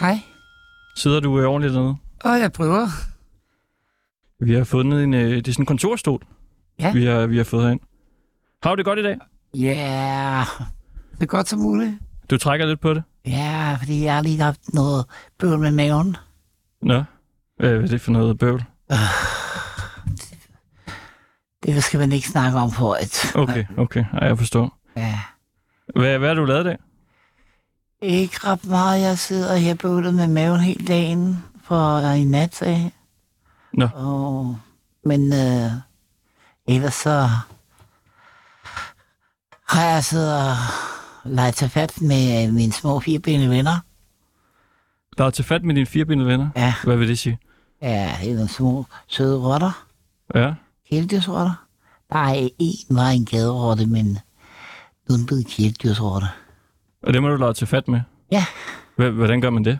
Hej. Sidder du øh, ordentligt dernede? Og jeg prøver. Vi har fundet en, øh, det er sådan en kontorstol, Ja. vi, har, vi har fået herind. Har du det godt i dag? Ja, er godt som muligt. Du trækker lidt på det? Ja, fordi jeg har lige haft noget bøvl med maven. Nå. Øh, hvad er det for noget bøvl? Det skal man ikke snakke om for et. Okay, okay. Ej, jeg forstår. Ja. Hvad, hvad har du lavet i dag? Ikke ret meget. Jeg sidder her bøvlet med maven hele dagen for i nat af. Nå. Og, men øh, ellers så har jeg siddet og leget til fat med mine små firebenede venner. Der er til fat med dine firebenede venner. Ja, Hvad vil det sige? ja det er nogle små søde rotter. Ja. Kæledyrsrotter. Der er en var en gaderotte, men nu er den blevet kæledyrsrotte. Og det må du lade til fat med. Ja. H- hvordan gør man det?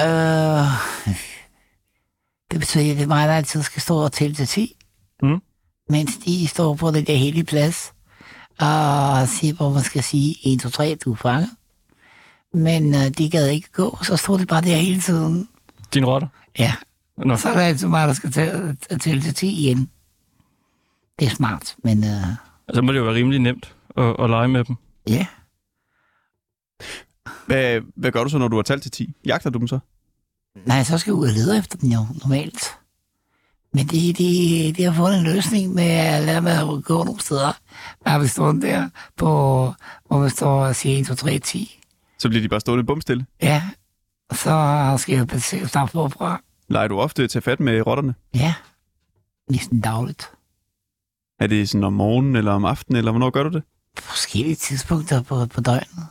Øh, det betyder, at det er mig, der altid skal stå og tælle til 10. Mm. Mens de står på den der hellige plads og siger, hvor man skal sige 1, 2, 3, du er fanget. Men øh, de gad ikke gå, så stod de bare der hele tiden. Din rotter? Ja, Nå. så er det altid mig, der skal tælle, tælle til 10 igen. Det er smart, men øh, Altså må det jo være rimelig nemt at, at lege med dem. Ja. Hvad, hvad gør du så, når du har talt til 10? Jagter du dem så? Nej, så skal jeg ud og lede efter den jo, normalt. Men de, de, de har fundet en løsning med at lade mig at gå nogle steder. Der vi stået der, på, hvor man står og siger 1, 2, 3, 10. Så bliver de bare stående bumstille. Ja, så skal jeg starte forfra. Leger du ofte til fat med rotterne? Ja, næsten dagligt. Er det sådan om morgenen eller om aftenen, eller hvornår gør du det? Forskellige tidspunkter på, på døgnet.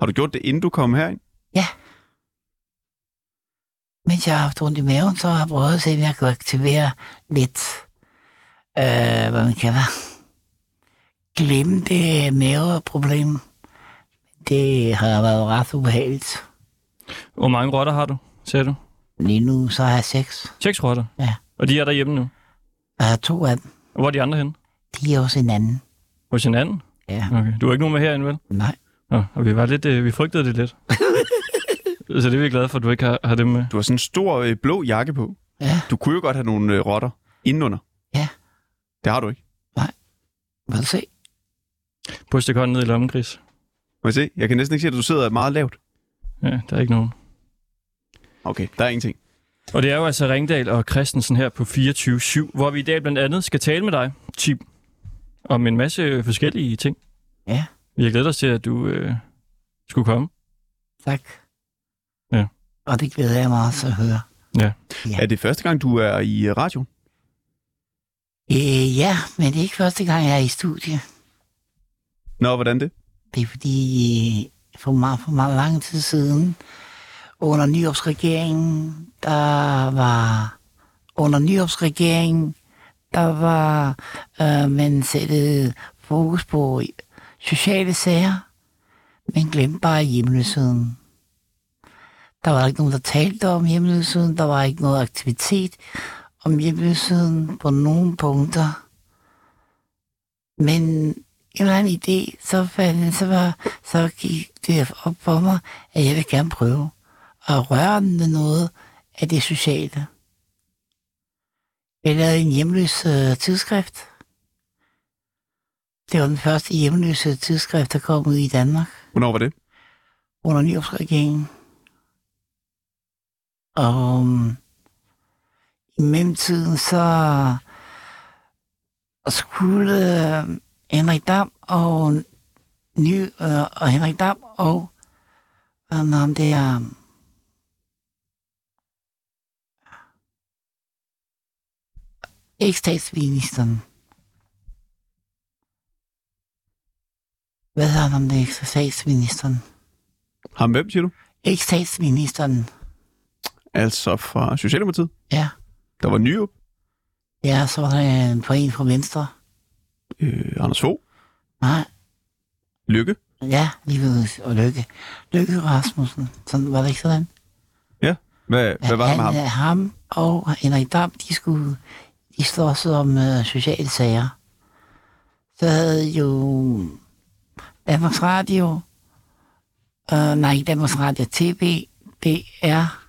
Har du gjort det, inden du kom herind? Ja. Mens jeg har haft ondt i maven, så har jeg prøvet at se, om jeg kan aktivere lidt, øh, hvad man kalder, glemme det maveproblem. Det har været ret ubehageligt. Hvor mange rotter har du, sagde du? Lige nu så har jeg seks. Seks rotter? Ja. Og de er derhjemme nu? Jeg har to af dem. Og hvor er de andre henne? De er også en anden. Hos hinanden? Ja, Okay. Du er ikke nogen med herinde, vel? nej. Nå, og vi var lidt, øh, vi frygtede det lidt. Så det er vi glade for, at du ikke har, har dem med. Du har sådan en stor øh, blå jakke på. Ja, Du kunne jo godt have nogle øh, rotter indenunder. Ja. Det har du ikke. må du se. Push det ned i lommen, Chris. Må jeg se? Jeg kan næsten ikke se, at du sidder meget lavt. Ja, der er ikke nogen. Okay, der er ingenting. Og det er jo altså Ringdal og Christensen her på 24-7, hvor vi i dag blandt andet skal tale med dig, Tim, om en masse forskellige ting. Ja. Vi har glædet os til, at du øh, skulle komme. Tak. Ja. Og det glæder jeg mig også at høre. Ja. Er det første gang, du er i øh, radio? Øh, ja, men det er ikke første gang, jeg er i studie. Nå, hvordan det? Det er fordi, øh, for meget, for meget lang tid siden, under Nyopsregeringen, der var, under Nyopsregeringen, der var, øh, man sætte fokus på sociale sager, men glemte bare hjemløsheden. Der var ikke nogen, der talte om hjemløsheden, der var ikke noget aktivitet om hjemløsheden på nogen punkter. Men en eller anden idé, så, fandt, så, var, så gik det op for mig, at jeg vil gerne prøve at røre den med noget af det sociale. Jeg lavede en hjemløs øh, tidsskrift. Det var den første hjemløse tidsskrift, der kom ud i Danmark Hvornår var det? under nyopsregeringen. Og um, i mellemtiden så skulle uh, Henrik Dam og ny uh, og Henrik Dam og um, ham der ekstatsministeren. Hvad hedder han om det ekstatsministeren? Ham hvem, siger du? Ekstatsministeren. Altså fra Socialdemokratiet? Ja. Der var Nyrup, Ja, så var der en på en fra Venstre. øh, Anders Fogh, Nej, Lykke. ja, lige ved og Lykke. Lykke Rasmussen. Sådan, var det ikke sådan? Hvad, hvad var der med ham? Han, ham og Henrik Dam, de skulle de slås om uh, sociale sager. Så havde jo Danmarks Radio Uh, nej, Danmarks Radio TV, det er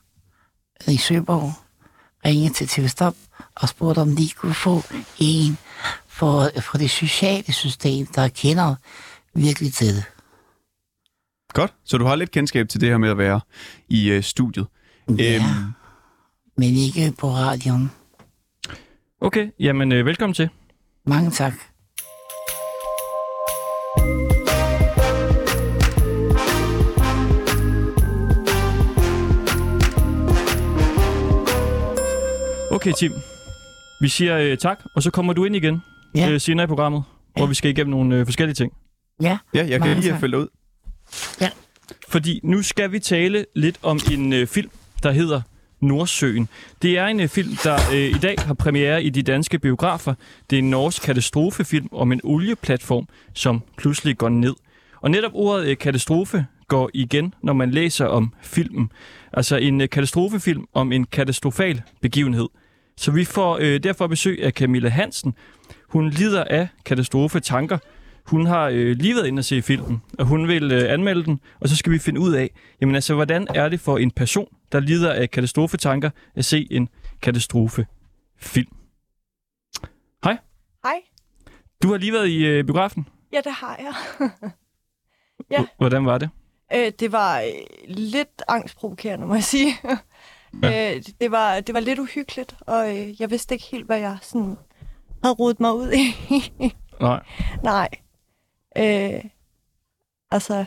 i Søborg, ringede til TV Stop og spurgte, om de kunne få en for, for det sociale system, der kender virkelig til det. Godt. Så du har lidt kendskab til det her med at være i øh, studiet. Ja, Øhm, men ikke på radioen. Okay, jamen øh, velkommen til. Mange tak. Okay, Tim. Vi siger øh, tak, og så kommer du ind igen Ja. øh, senere i programmet, ja. hvor vi skal igennem nogle øh, forskellige ting. Ja, ja, jeg kan lige have følge ud. Fordi nu skal vi tale lidt om en øh, film, der hedder Nordsøen. Det er en øh, film, der øh, i dag har premiere i de danske biografer. Det er en norsk katastrofefilm om en olieplatform, som pludselig går ned. Og netop ordet øh, katastrofe går igen, når man læser om filmen. Altså en øh, katastrofefilm om en katastrofal begivenhed. Så vi får øh, derfor besøg af Camilla Hansen. Hun lider af katastrofetanker. Hun har øh, lige været inde og se filmen, og hun vil øh, anmelde den, og så skal vi finde ud af, jamen altså, hvordan er det for en person, der lider af katastrofetanker, at se en katastrofefilm? Hej, Hej. du har lige været i øh, biografen. Ja, det har jeg. Ja. Hvordan var det? Øh, det var øh, lidt angstprovokerende, må jeg sige. Ja. øh, det, var, det var lidt uhyggeligt, og øh, jeg vidste ikke helt, hvad jeg sådan havde rodet mig ud i. Nej. Nej. Øh, altså,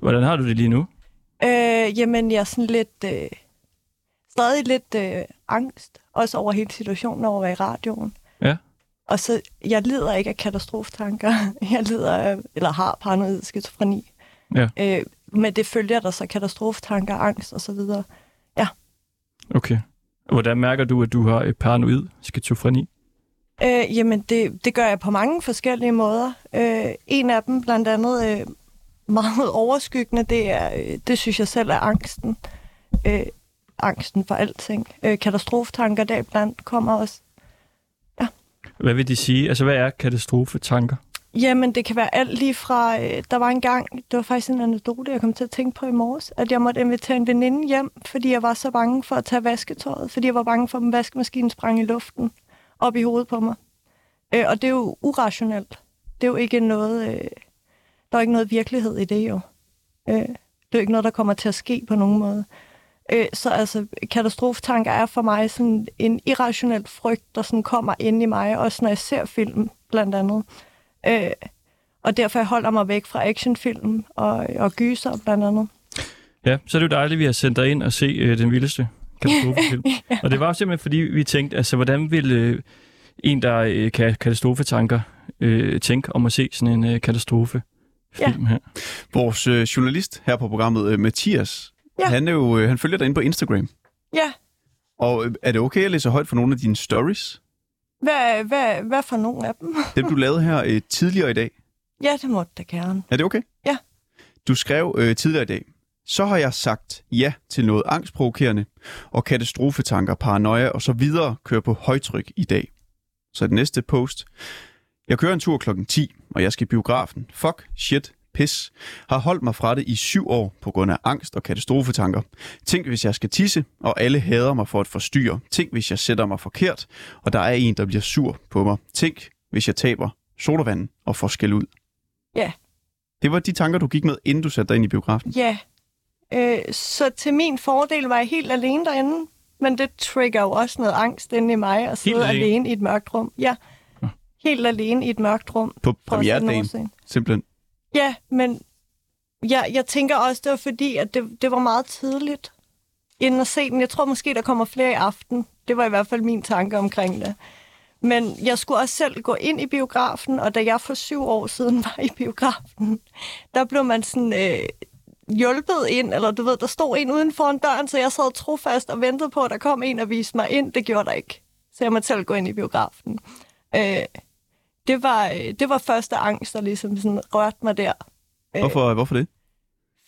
Hvordan har du det lige nu? Øh, jamen, jeg er sådan lidt... Øh, stadig lidt øh, angst, også over hele situationen over at være i radioen. Ja. Og så, jeg lider ikke af katastrofetanker. Jeg lider af, eller har paranoid skizofreni. Ja. Øh, men det følger der så katastrofetanker, angst og så videre. Okay. Hvordan mærker du, at du har et paranoid skizofreni? Øh, jamen, det, det gør jeg på mange forskellige måder. Øh, en af dem, blandt andet øh, meget overskyggende, det, er, øh, det synes jeg selv er angsten. Øh, angsten for alting. Øh, katastrofetanker deriblandt kommer også. Hvad vil de sige? Altså, hvad er katastrofetanker? Jamen, det kan være alt lige fra... Øh, der var en gang, det var faktisk en anekdote, jeg kom til at tænke på i morges, at jeg måtte invitere en veninde hjem, fordi jeg var så bange for at tage vasketøjet, fordi jeg var bange for, at vaskemaskinen sprang i luften op i hovedet på mig. Øh, og det er jo urationelt. Det er jo ikke noget... Øh, der er ikke noget virkelighed i det jo. Øh, det er jo ikke noget, der kommer til at ske på nogen måde. Øh, så altså, katastrofetanker er for mig sådan en irrationel frygt, der sådan kommer ind i mig, også når jeg ser film, blandt andet. Øh, og derfor jeg holder mig væk fra actionfilm og, og gyser, blandt andet. Ja, så er det jo dejligt, at vi har sendt dig ind og se øh, den vildeste katastrofefilm. ja. Og det var jo simpelthen, fordi vi tænkte, altså, hvordan vil øh, en, der øh, kan katastrofetanker, øh, tænke om at se sådan en øh, katastrofefilm her? Vores øh, journalist her på programmet, øh, Mathias, Ja. han, er jo, øh, han følger dig ind på Instagram. Ja, Og øh, er det okay at læse højt for nogle af dine stories? hvad, hvad, hvad for nogle af dem? Dem du lavede her øh, tidligere i dag. Ja, det måtte da gerne. Er det okay? Ja. Du skrev øh, tidligere i dag, så har jeg sagt ja til noget angstprovokerende, og katastrofetanker, paranoia og så videre kører på højtryk i dag. Så det næste post. Jeg kører en tur klokken 10, og jeg skal i biografen. Fuck, shit, pis. Har holdt mig fra det i syv år på grund af angst og katastrofetanker. Tænk, hvis jeg skal tisse, og alle hader mig for at forstyrre. Tænk, hvis jeg sætter mig forkert, og der er en, der bliver sur på mig. Tænk, hvis jeg taber sodavanden og får skæld ud. Ja. Det var de tanker, du gik med, inden du satte dig ind i biografen. Ja. Øh, så til min fordel var jeg helt alene derinde, men det trigger jo også noget angst inde i mig at sidde alene? alene i et mørkt rum. Ja, helt alene i et mørkt rum. På Nordsøen. simpelthen. Ja, men jeg, jeg tænker også, det var fordi, at det, det var meget tidligt inden at se den. Jeg tror måske, der kommer flere i aften. Det var i hvert fald min tanke omkring det. Men jeg skulle også selv gå ind i biografen, og da jeg for syv år siden var i biografen, der blev man sådan øh, hjulpet ind, eller du ved, der stod en uden for en døren, så jeg sad trofast og ventede på, at der kom en og viste mig ind. Det gjorde der ikke. Så jeg måtte selv gå ind i biografen. Øh, det, var, øh, det var første angst, der ligesom sådan rørte mig der. Øh, Hvorfor, hvorfor det?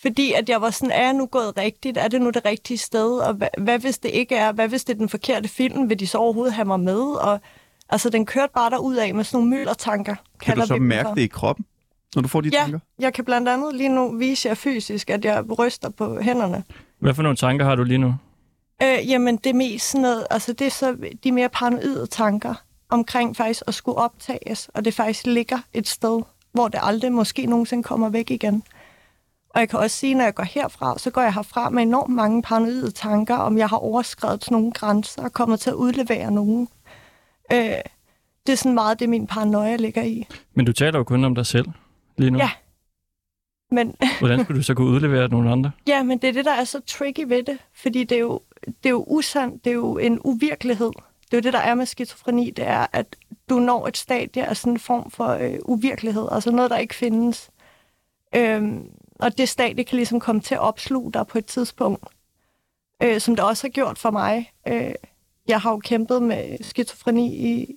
fordi at jeg var sådan, er jeg nu gået rigtigt? Er det nu det rigtige sted? Og hvad, hvad hvis det ikke er? Hvad hvis det er den forkerte film? Vil de så overhovedet have mig med? Og altså, den kørte bare derud af med sådan nogle myldertanker. Kan du så mærke for. det i kroppen? når du får de Ja. tanker? Jeg kan blandt andet lige nu vise jer fysisk, at jeg ryster på hænderne. Hvad for nogle tanker har du lige nu? Øh, jamen, det er mest sådan noget, altså det er så de mere paranoide tanker omkring faktisk at skulle optages, og det faktisk ligger et sted, hvor det aldrig måske nogensinde kommer væk igen. Og jeg kan også sige, når jeg går herfra, så går jeg herfra med enormt mange paranoide tanker, om jeg har overskrevet nogle grænser og kommer til at udlevere nogen. Øh, det er sådan meget det, min paranoia ligger i. Men du taler jo kun om dig selv lige nu. Ja. Men Hvordan skulle du så kunne udlevere nogle andre? Ja, men det er det, der er så tricky ved det. Fordi det er jo, det er jo usandt, det er jo en uvirkelighed. Det er jo det, der er med skizofreni, det er, at du når et stadie af sådan en form for øh, uvirkelighed, altså noget, der ikke findes. Øhm, og det stadie kan ligesom komme til at opsluge dig på et tidspunkt, øh, som det også har gjort for mig. Øh, jeg har jo kæmpet med skizofreni i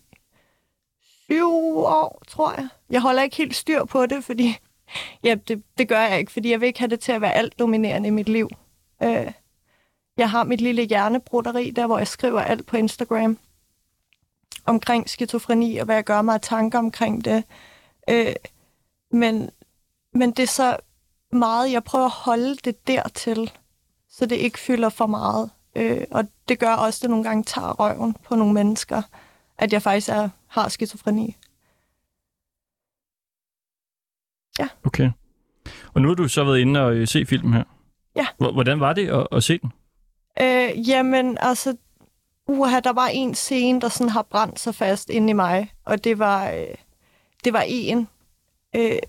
syv år, tror jeg. Jeg holder ikke helt styr på det, fordi Ja, det, det gør jeg ikke, fordi jeg vil ikke have det til at være alt dominerende i mit liv. Øh, jeg har mit lille hjernebrutteri, der hvor jeg skriver alt på Instagram omkring skizofreni og hvad jeg gør mig af tanker omkring det. Øh, men, men det er så meget, jeg prøver at holde det dertil, så det ikke fylder for meget. Øh, og det gør også, at det nogle gange tager røven på nogle mennesker, at jeg faktisk er, har skizofreni. Okay. Og nu har du så været inde og øh, se filmen her. Ja. Hvor- Hvordan var det at, at se den? Øh, jamen, altså, uha, der var en scene, der sådan har brændt sig fast inde i mig, og det var, øh, det var en. Øh,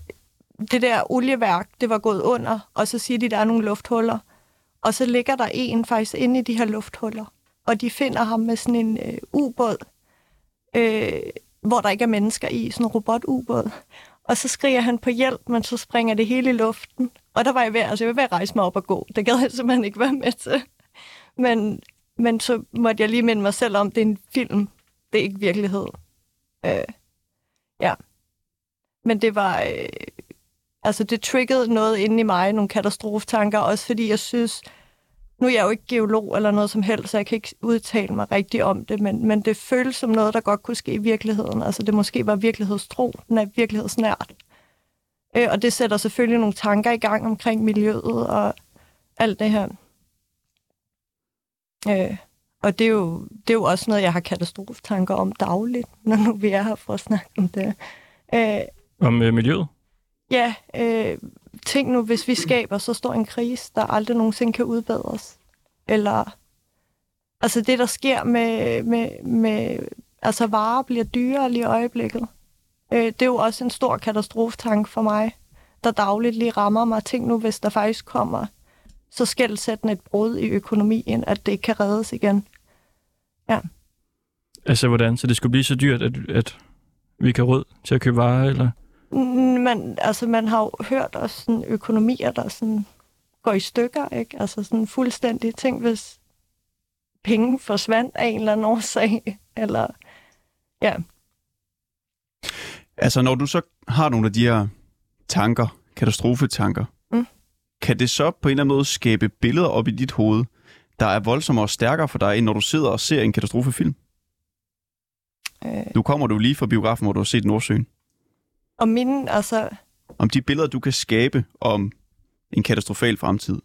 det der olieværk, det var gået under, og så siger de, der er nogle lufthuller. Og så ligger der en faktisk inde i de her lufthuller, og de finder ham med sådan en øh, ubåd, øh, hvor der ikke er mennesker i, sådan en robotubåd. Og så skriger han på hjælp, men så springer det hele i luften. Og der var jeg ved, altså jeg var ved at rejse mig op og gå. Det gad jeg simpelthen ikke være med til. Men, men så måtte jeg lige minde mig selv om, det er en film. Det er ikke virkelighed. Øh, ja. Men det var... Øh, altså, det triggede noget inde i mig, nogle katastrofetanker, også fordi jeg synes... Nu er jeg jo ikke geolog eller noget som helst, så jeg kan ikke udtale mig rigtigt om det, men, men det føles som noget, der godt kunne ske i virkeligheden. Altså, det måske var virkelighedstro, den er virkelighedsnært. Øh, og det sætter selvfølgelig nogle tanker i gang omkring miljøet og alt det her. Øh, og det er, jo, det er jo også noget, jeg har katastrofetanker om dagligt, når nu vi er her for at snakke om det. Øh, Om øh, miljøet? ja, øh, tænk nu, hvis vi skaber så stor en krise, der aldrig nogensinde kan udbedres. Eller, altså det, der sker med, med, med altså varer bliver dyrere lige i øjeblikket. Øh, det er jo også en stor katastrofetanke for mig, der dagligt lige rammer mig. Tænk nu, hvis der faktisk kommer så skældsættende et brud i økonomien, at det ikke kan reddes igen. Altså hvordan? Så det skulle blive så dyrt, at, at vi kan råd til at købe varer, eller? Mm, Man, altså, man har jo hørt også sådan økonomier, der sådan går i stykker, ikke? Altså sådan fuldstændig ting, hvis penge forsvandt af en eller anden årsag, eller ja. Altså, når du så har nogle af de her tanker, katastrofetanker. Kan det så på en eller anden måde skabe billeder op i dit hoved, der er voldsommere og stærkere for dig, end når du sidder og ser en katastrofefilm? Øh, Nu kommer du lige fra biografen, hvor du har set Nordsøen. og mine, altså, Om de billeder, du kan skabe om en katastrofal fremtid,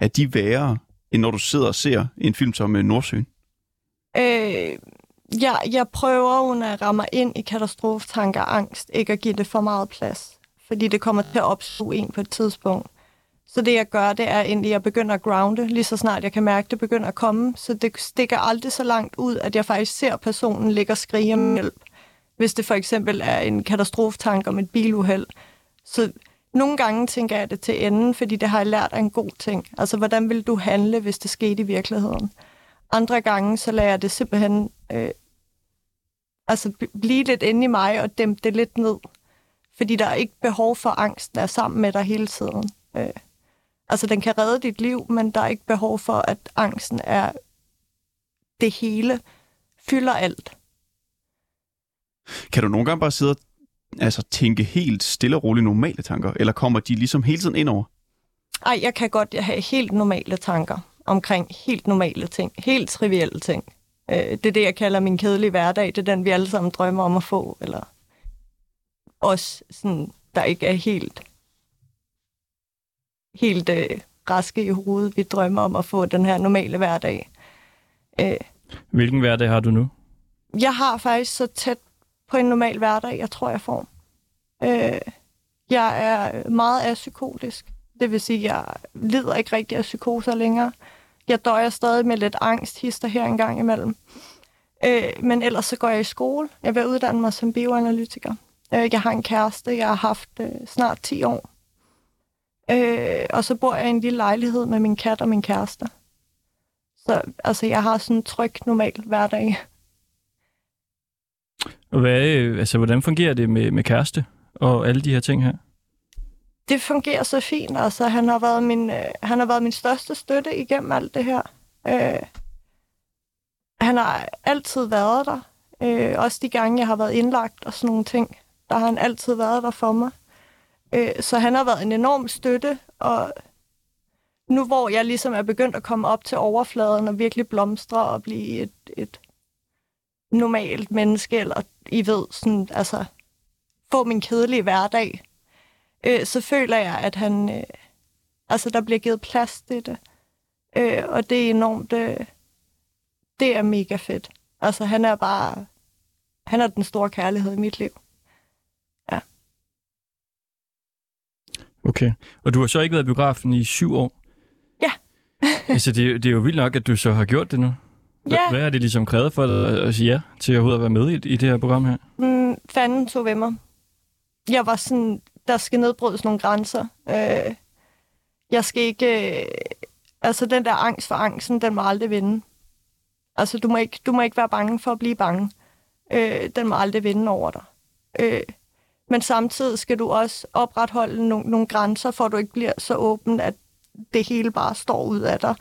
er de værre, end når du sidder og ser en film som øh, Nordsøen? øh, jeg, jeg prøver når jeg rammer ind i katastrofetanker og angst, ikke at give det for meget plads, fordi det kommer til at opstå en på et tidspunkt. Så det, jeg gør, det er egentlig, at jeg begynder at grounde, lige så snart jeg kan mærke, at det begynder at komme. Så det stikker aldrig så langt ud, at jeg faktisk ser personen ligge og skrige om hjælp. Hvis det for eksempel er en katastrofetank om et biluheld. Så nogle gange tænker jeg det til enden, fordi det har jeg lært af en god ting. Altså, hvordan vil du handle, hvis det skete i virkeligheden? Andre gange, så lader jeg det simpelthen øh, altså, blive lidt inde i mig og dæmpe det lidt ned. Fordi der er ikke behov for angst, der er sammen med dig hele tiden. Øh, altså, den kan redde dit liv, men der er ikke behov for, at angsten er det hele, fylder alt. Kan du nogle gange bare sidde og altså, tænke helt stille og roligt normale tanker, eller kommer de ligesom hele tiden ind over? Ej, jeg kan godt have helt normale tanker omkring helt normale ting. Helt trivielle ting. Øh, det er det, jeg kalder min kedelige hverdag. Det er den, vi alle sammen drømmer om at få. Eller også sådan der ikke er helt, helt øh, raske i hovedet. Vi drømmer om at få den her normale hverdag. Øh, Hvilken hverdag har du nu? jeg har faktisk så tæt på en normal hverdag, jeg tror, jeg får. Øh, jeg er meget apsykotisk. Det vil sige, jeg lider ikke rigtig af psykoser længere. Jeg døjer stadig med lidt angst, hister her en gang imellem. Øh, men ellers så går jeg i skole. Jeg vil uddanne mig som bioanalytiker. Øh, jeg har en kæreste, jeg har haft øh, snart 10 år. Øh, og så bor jeg i en lille lejlighed med min kat og min kæreste. Så altså, jeg har sådan en tryg, normal hverdag. Hvad, altså, hvordan fungerer det med, med kæreste og alle de her ting her? det fungerer så fint. Altså, han har været min, øh, han har været min største støtte igennem alt det her. Øh, han har altid været der. Øh, også de gange, jeg har været indlagt og sådan nogle ting, der har han altid været der for mig. Øh, så han har været en enorm støtte, og nu hvor jeg ligesom er begyndt at komme op til overfladen og virkelig blomstre og blive et, et normalt menneske, eller I ved, sådan, altså, få min kedelige hverdag, øh, så føler jeg, at han, øh, altså der bliver givet plads til det. Øh, og det er enormt, øh, det er mega fedt. Altså han er bare, han er den store kærlighed i mit liv. Okay. Og du har så ikke været i biografen i syv år? Ja. altså, det, det er jo vildt nok, at du så har gjort det nu. Hva- Ja. Hvad er det ligesom krævet for dig at, at sige ja til overhovedet at være med i, i det her program her? Mm, fanden tog ved mig. Jeg var sådan, der skal nedbrydes nogle grænser. Øh, jeg skal ikke... Øh, altså, den der angst for angsten, den må aldrig vinde. Altså, du må ikke, du må ikke være bange for at blive bange. Øh, den må aldrig vinde over dig. Øh, men samtidig skal du også opretholde nogle, nogle grænser, for at du ikke bliver så åben, at det hele bare står ud af dig.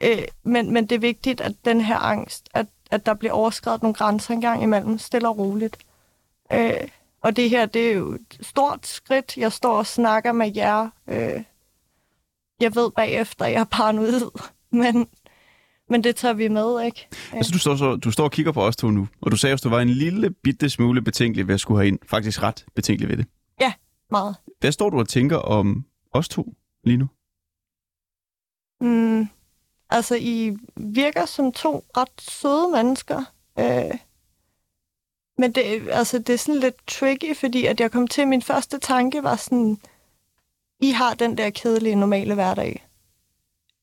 Øh, men, men det er vigtigt, at den her angst, at, at der bliver overskrevet nogle grænser engang imellem, stille og roligt. Øh, og det her, det er jo et stort skridt. Jeg står og snakker med jer. Øh, jeg ved bagefter, jeg er paranoid, men, men det tager vi med, ikke? Altså, du står, så, du står og kigger på os to nu, og du sagde, at du var en lille bitte smule betænkelig ved at skulle have ind. Faktisk ret betænkelig ved det. Meget. Hvad står du og tænker om os to lige nu? Mm, altså, I virker som to ret søde mennesker. Øh, men det, altså, det er sådan lidt tricky, fordi at jeg kom til, min første tanke var sådan, I har den der kedelige, normale hverdag.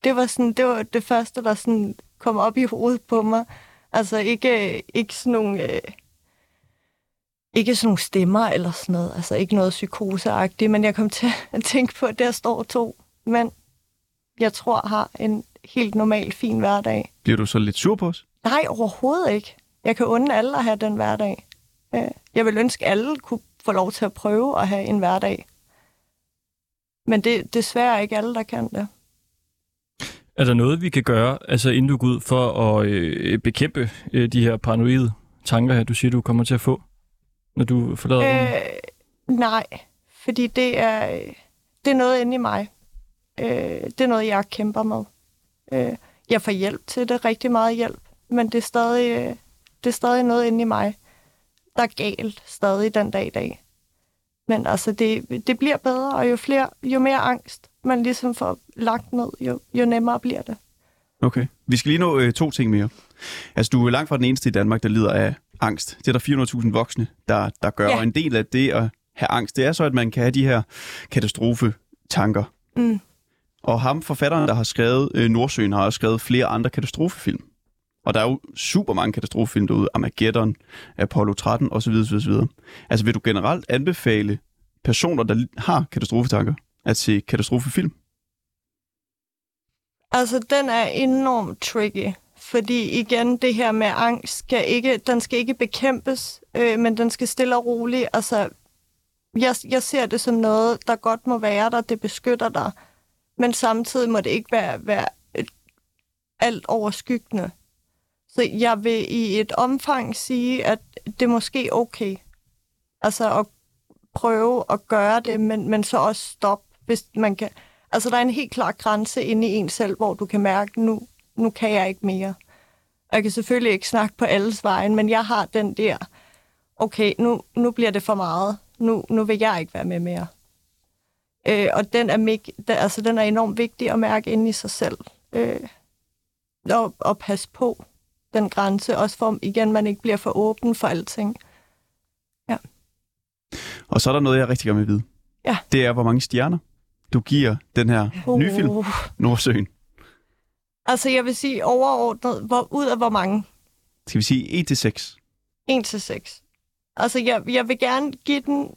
Det var, sådan, det var det første, der sådan kom op i hovedet på mig. Altså ikke, ikke sådan nogle... Øh, ikke sådan nogle stemmer eller sådan noget. Altså ikke noget psykoseagtigt, men jeg kom til at tænke på, at der står to mænd, jeg tror har en helt normal, fin hverdag. Bliver du så lidt sur på os? Nej, overhovedet ikke. Jeg kan unde alle at have den hverdag. Jeg vil ønske, at alle kunne få lov til at prøve at have en hverdag. Men det er desværre ikke alle, der kan det. Er der noget, vi kan gøre, altså inden du går ud for at øh, bekæmpe øh, de her paranoide tanker her, du siger, du kommer til at få, når du forlader øh... Nej, fordi det er, øh, det er noget inde i mig. Øh, det er noget, jeg kæmper med. Øh, jeg får hjælp til det, rigtig meget hjælp, men det er stadig, øh, det er stadig noget inde i mig, der er galt stadig den dag i dag. Men altså, det, det bliver bedre, og jo, flere, jo mere angst man ligesom får lagt ned, jo, jo nemmere bliver det. Okay. Vi skal lige nå øh, to ting mere. Altså, du er langt fra den eneste i Danmark, der lider af angst. Det er der 400.000 voksne, der, der gør. Ja. Og en del af det at have angst, det er så, at man kan have de her katastrofetanker. Mm. Og ham, forfatteren, der har skrevet øh, Nordsøen, har også skrevet flere andre katastrofefilm. Og der er jo super mange katastrofefilm derude. Armageddon, Apollo 13 osv. osv. Altså vil du generelt anbefale personer, der har katastrofetanker, at se katastrofefilm? Altså, den er enormt tricky. Fordi igen, det her med angst, skal ikke, den skal ikke bekæmpes, øh, men den skal stille og roligt. Altså, jeg, jeg ser det som noget, der godt må være der, det beskytter dig. Men samtidig må det ikke være, være alt overskyggende. Så jeg vil i et omfang sige, at det er måske okay. Altså at prøve at gøre det, men, men så også stoppe, hvis man kan. Altså der er en helt klar grænse inde i en selv, hvor du kan mærke, nu, nu kan jeg ikke mere. Og Jeg kan selvfølgelig ikke snakke på alles vejen, men jeg har den der, okay, nu, nu bliver det for meget. nu, nu vil jeg ikke være med mere. Øh, og den er, mig, altså, den er enormt vigtig at mærke inde i sig selv. Øh, og, og passe på den grænse, også for, igen, man ikke bliver for åben for alting. Og så er der noget, jeg rigtig gerne vil vide. Ja. Det er, hvor mange stjerner du giver den her nye film. Nordsøen. Altså, jeg vil sige overordnet, hvor, ud af hvor mange? Skal vi sige 1 til 6? 1 til 6. Altså, jeg, jeg vil gerne give den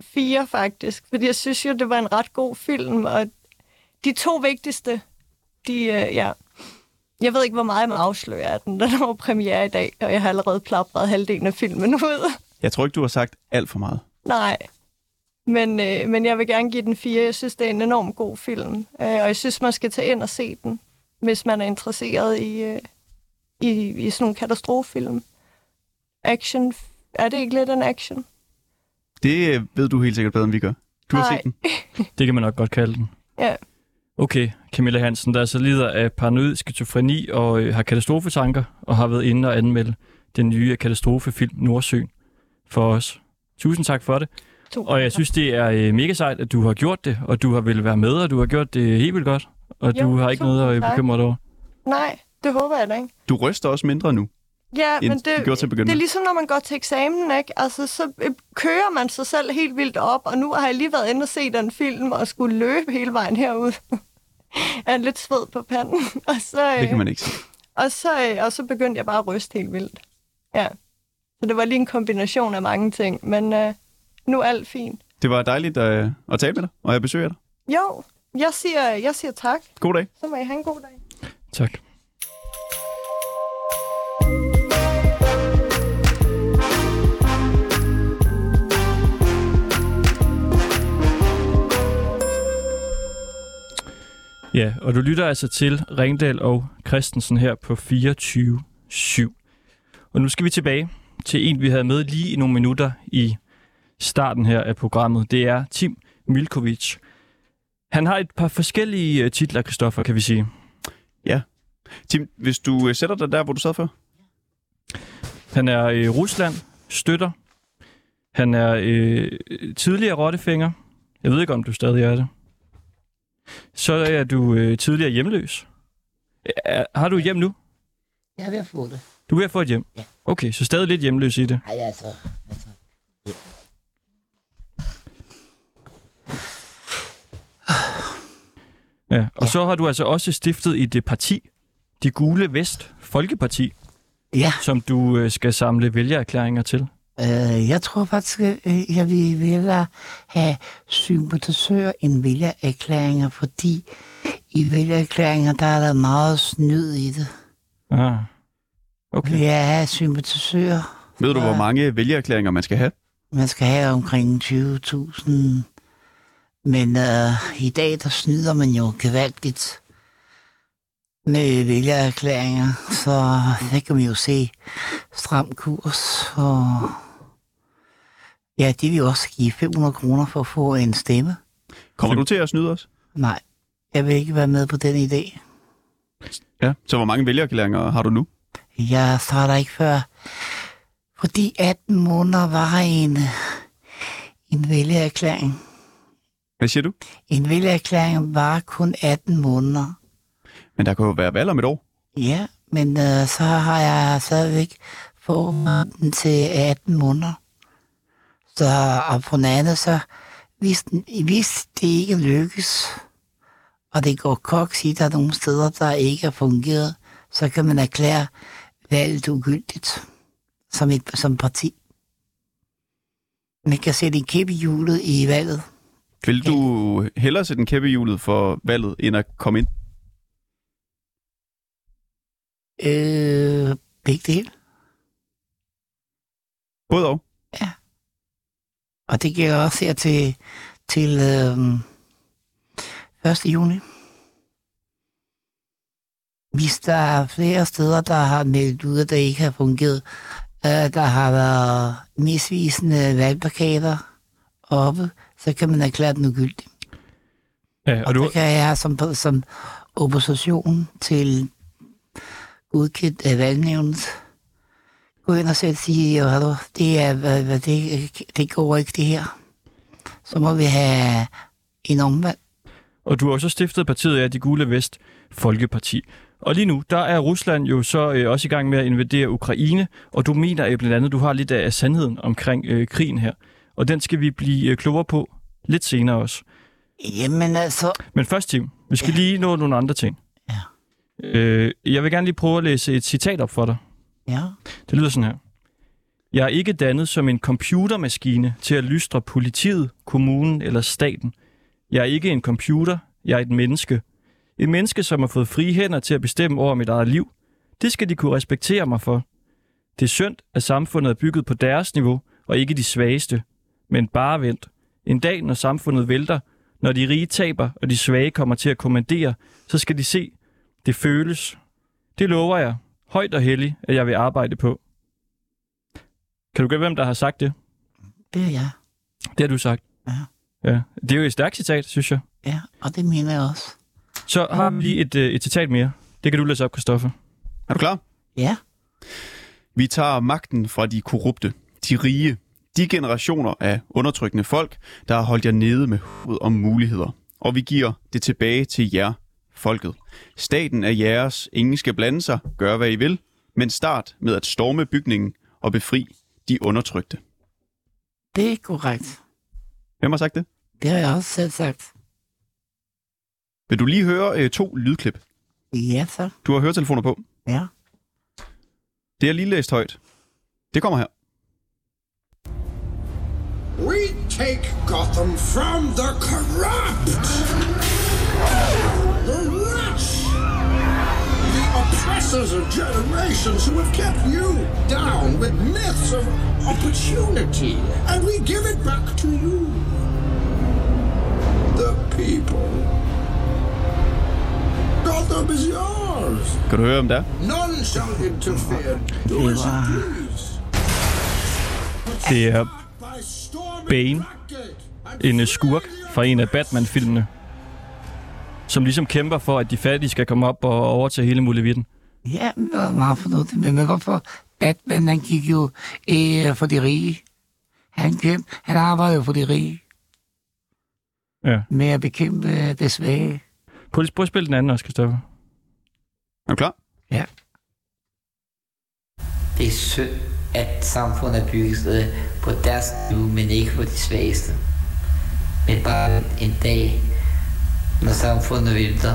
4, faktisk. Fordi jeg synes jo, det var en ret god film. Og de to vigtigste, de, øh, ja... Jeg ved ikke, hvor meget jeg må afsløre af den. Den jo premiere i dag, og jeg har allerede plapret halvdelen af filmen ud. Jeg tror ikke, du har sagt alt for meget. Nej. Men, øh, men jeg vil gerne give den 4. Jeg synes, det er en enorm god film. Øh, og jeg synes, man skal tage ind og se den, hvis man er interesseret i, øh, i, i sådan nogle katastrofefilm. Action. Er det ikke lidt en action? Det øh, ved du helt sikkert bedre, end vi gør. Du har Nej. set den. Det kan man nok godt kalde den. Ja. Okay, Camilla Hansen, der altså lider af paranoid skizofreni og øh, har katastrofetanker, og har været inde og anmelde den nye katastrofefilm Nordsøen for os. Tusind tak for det. To. Og jeg synes, det er øh, mega sejt, at du har gjort det, og du har vel være med, og du har gjort det helt vildt godt. Og Jo, du har ikke noget at tak. bekymre dig over. Nej, det håber jeg da ikke. Du ryster også mindre nu, Ja, men det, gjorde til det er ligesom, når man går til eksamen, ikke? Altså, så øh, kører man sig selv helt vildt op, og nu har jeg lige været inde og se den film, og skulle løbe hele vejen herud. jeg er lidt sved på panden. og, så, Det kan øh, man ikke sige. og, så, øh, og så begyndte jeg bare at ryste helt vildt. Ja. Så det var lige en kombination af mange ting, men øh, nu er alt fint. Det var dejligt øh, at tale med dig, og jeg besøger dig. Jo, jeg siger, jeg siger tak. God dag. Så må I have en god dag. Tak. Ja, og du lytter altså til Ringdal og Christensen her på 24-7. Og nu skal vi tilbage til en, vi havde med lige i nogle minutter i starten her af programmet. Det er Tim Milkovic. Han har et par forskellige øh, titler, Christoffer, kan vi sige. Tim, hvis du øh, sætter dig der, hvor du sad før. Han er i Rusland, støtter. Han er øh, tidligere rottefænger. Jeg ved ikke, om du stadig er det. Så er du øh, tidligere hjemløs. Er, har du et hjem nu? Jeg er ved at få det. Du er ved at få et hjem? Ja. Okay, så stadig lidt hjemløs i det. Ej, altså, altså. Ja. Og så har du altså også stiftet i det parti, De Gule Vest Folkeparti, Ja, som du øh, skal samle vælgererklæringer til. øh, jeg tror faktisk, øh, jeg vil vælge have sympatisør end vælgererklæringer, fordi i vælgererklæringer, der er der meget snyd i det. Ah. Okay. Jeg er sympatisør. Ved du, hvor Ja. mange vælgererklæringer man skal have? Man skal have omkring 20.000. Men øh, i dag, der snyder man jo gevaldigt med vælgererklæringer. Så det kan vi jo se stram kurs. Og ja, de vil jo også give 500 kroner for at få en stemme. Kommer du til at snyde os? Nej, jeg vil ikke være med på den idé. Ja. Så hvor mange vælgererklæringer har du nu? Jeg starter ikke før. Fordi 18 måneder var en, en vælgererklæring. Hvad siger du? En vælgererklæring var kun 18 måneder. Men der kan jo være valg om et år. Ja, men øh, så har jeg stadigvæk fået den til 18 måneder. Så og på den anden, så hvis, hvis det ikke lykkes, og det går koks i, der er nogle steder, der ikke har fungeret, så kan man erklære valget ugyldigt som, et, som parti. Man kan sætte en kæp i hjulet i valget. Vil du hellere sætte en kæppe hjulet for valget, end at komme ind? Øh, begge dele. Både og. Og det gælder også her til, til øhm, 1. juni. Hvis der er flere steder, der har meldt ud, at det ikke har fungeret, øh, der har været misvisende valgplakater oppe, så kan man erklære den ugyldig. Ja, og Og du, det kan jeg som, som opposition til godkendt af valgnævnet, gå ind og selv sige, at det, er, hvad, det, det går ikke det her. Så må vi have en omvalg. Og du har også stiftet partiet af de gule vest, Folkeparti. Og lige nu, der er Rusland jo så øh, også i gang med at invadere Ukraine, og du mener øh, blandt andet, du har lidt af sandheden omkring øh, krigen her. Og den skal vi blive øh, klogere på lidt senere også. Jamen altså, Men først, Tim, vi skal Ja. lige nå nogle andre ting. Ja. Øh, jeg vil gerne lige prøve at læse et citat op for dig. ja. Det lyder sådan her. Jeg er ikke dannet som en computermaskine til at lystre politiet, kommunen eller staten. Jeg er ikke en computer, jeg er et menneske. Et menneske, som har fået frie hænder til at bestemme over mit eget liv. Det skal de kunne respektere mig for. Det er synd, at samfundet er bygget på deres niveau, og ikke de svageste. Men bare vent. En dag, når samfundet vælter, når de rige taber, og de svage kommer til at kommandere, så skal de se, det føles. Det lover jeg, højt og helligt, at jeg vil arbejde på. Kan du gætte, hvem der har sagt det? Det er jeg. Det har du sagt. Ja. Ja. Det er jo et stærkt citat, synes jeg. Ja, og det mener jeg også. Så har vi lige et, øh, et citat mere. Det kan du læse op, Christoffer. Er du klar? Ja, Vi tager magten fra de korrupte, de rige, de generationer af undertrykkende folk, der har holdt jer nede med håbet om muligheder. Og vi giver det tilbage til jer, folket. Staten er jeres, ingen skal blande sig, gør hvad I vil, men start med at storme bygningen og befri de undertrykte. det er korrekt. Hvem har sagt det? Det har jeg også selv sagt. Vil du lige høre øh, to lydklip? Ja, så. Du har høretelefoner på. Ja. Det er lige læst højt. Det kommer her. We take Gotham from the corrupt, the rich, the oppressors of generations who have kept you down with myths of opportunity, and we give it back to you, the people. Gotham is yours. Kan du høre, om der? None shall interfere. Do as you please. Det er By storming Bane, en øh, skurk fra en af Batman-filmene, som ligesom kæmper for, at de fattige skal komme op og overtage hele muligheden. Ja, det var meget fornuftigt. Men man kan godt for, Batman, han gik jo øh, for de rige. Han, kæmpe, han arbejder jo for de rige Ja. med at bekæmpe øh, det svage. Prøv lige at spille den anden også, Christoffer. Er du klar? Ja. Det er synd, at samfundet er bygget på deres niveau, men ikke på de svageste. Men bare en dag, når samfundet vælter,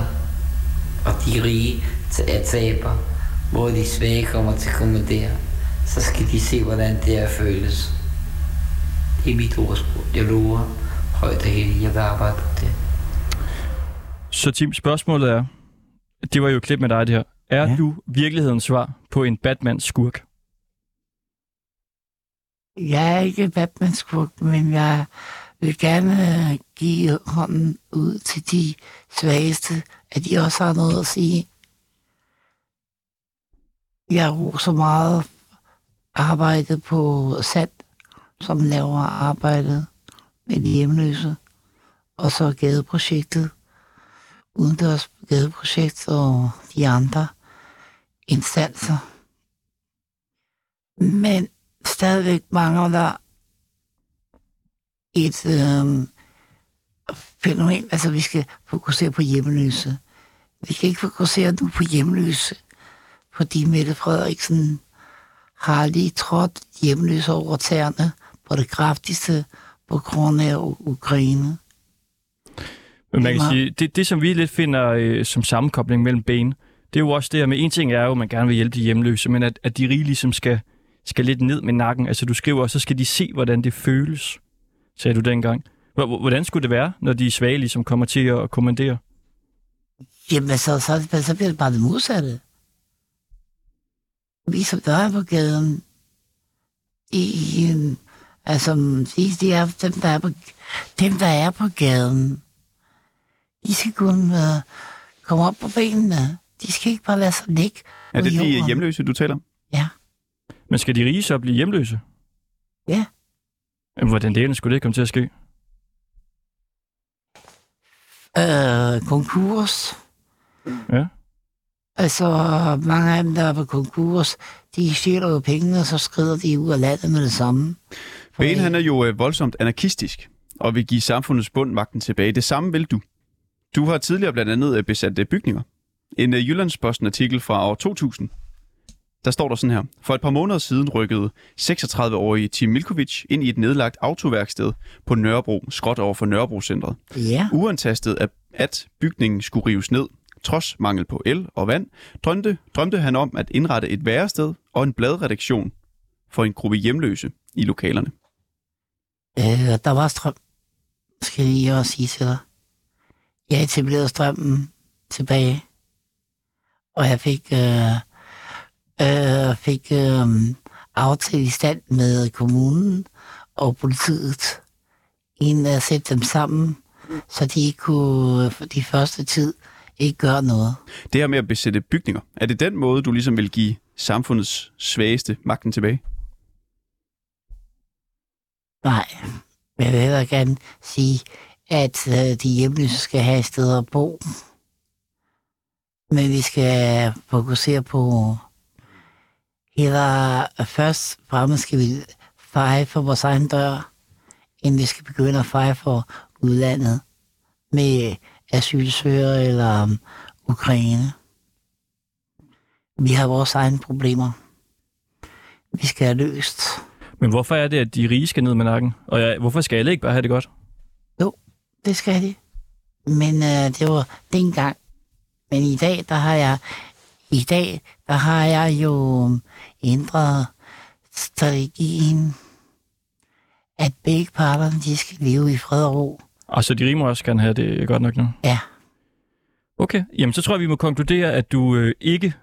og de rige er taber, hvor de svage kommer til at kommandere, så skal de se, hvordan det er føles. Det er mit ordsprog. Jeg lover højt og heldigt, jeg vil arbejde på det. Så Tim, spørgsmålet er, det var jo et klip med dig det her. Er. Ja. du virkelighedens svar på en Batman-skurk? Jeg er ikke Batman-skurk, men jeg vil gerne øh, give hånden ud til de svageste, at de også har noget at sige. Jeg roser meget arbejdet på SAT, som laver arbejdet med de hjemløse, og så gadeprojektet, udendørs gadeprojekt og de andre instanser. Men stadigvæk mangler der et øh, fænomen. Altså, vi skal fokusere på hjemløse. Vi kan ikke fokusere nu på hjemløse, fordi Mette Frederiksen har lige trådt hjemløse over tæerne på det kraftigste på grund af Ukraine. Men man kan sige, det, det som vi lidt finder øh, som sammenkobling mellem Bane, det er jo også det her med, en ting er jo, at man gerne vil hjælpe de hjemløse, men at, at de rige ligesom skal, skal lidt ned med nakken. Altså du skriver, så skal de se, hvordan det føles, sagde du dengang. Hvor- hvor- Hvordan skulle det være, når de svage ligesom kommer til at kommandere? Jamen, så, så, så bliver det bare det modsatte. Vi som der er på gaden, i, en- altså, de, de er, dem, der er på, dem, der er på gaden, de skal kunne uh, komme op på benene. De skal ikke bare lade sig ligge Er det de hjemløse, du taler om? Ja. Men skal de rige så blive hjemløse? Ja. Jamen, Hvordan delen skulle det komme til at ske? Øh, konkurs. Ja. Altså, mange af dem, der er på konkurs, de stjæler jo pengene, og så skrider de ud af landet med det samme. For Ben han er jo øh, voldsomt anarkistisk og vil give samfundets bund magten tilbage. Det samme vil du. Du har tidligere blandt andet øh, besat øh, bygninger. En øh, Jyllandsposten-artikel fra år 2000, der står der sådan her. For et par måneder siden rykkede 36-årige Tim Milkovic ind i et nedlagt autoværksted på Nørrebro, skråt over for Nørrebro-centret. Ja, Uantastet af, at bygningen skulle rives ned, trods mangel på el og vand, drømte, drømte han om at indrette et værested og en bladredaktion for en gruppe hjemløse i lokalerne. øh, der var strøm, skal jeg lige også sige til dig. Jeg etablerede strømmen tilbage, og jeg fik, øh, øh, fik øh, aftale i stand med kommunen og politiet, inden at sætte dem sammen, så de ikke kunne for de første tid ikke gøre noget. Det her med at besætte bygninger, er det den måde, du ligesom vil give samfundets svageste magten tilbage? Nej, men jeg vil hellere gerne sige, at øh, de hjemløse skal have et sted at bo. Men vi skal fokusere på, eller først og fremmest skal vi feje for vores egen dør, inden vi skal begynde at feje for udlandet med asylsøgere eller um, Ukraine. Vi har vores egne problemer. Vi skal have løst. Men hvorfor er det, at de rige skal ned med nakken? Og ja, hvorfor skal alle ikke bare have det godt? det skal de. Men øh, det var dengang. Men i dag, der har jeg, i dag, der har jeg jo ændret strategien, at begge parterne, de skal leve i fred og ro. Altså, de rige må også gerne have det godt nok nu. Ja, Okay, jamen så tror jeg, vi må konkludere, at du øh, ikke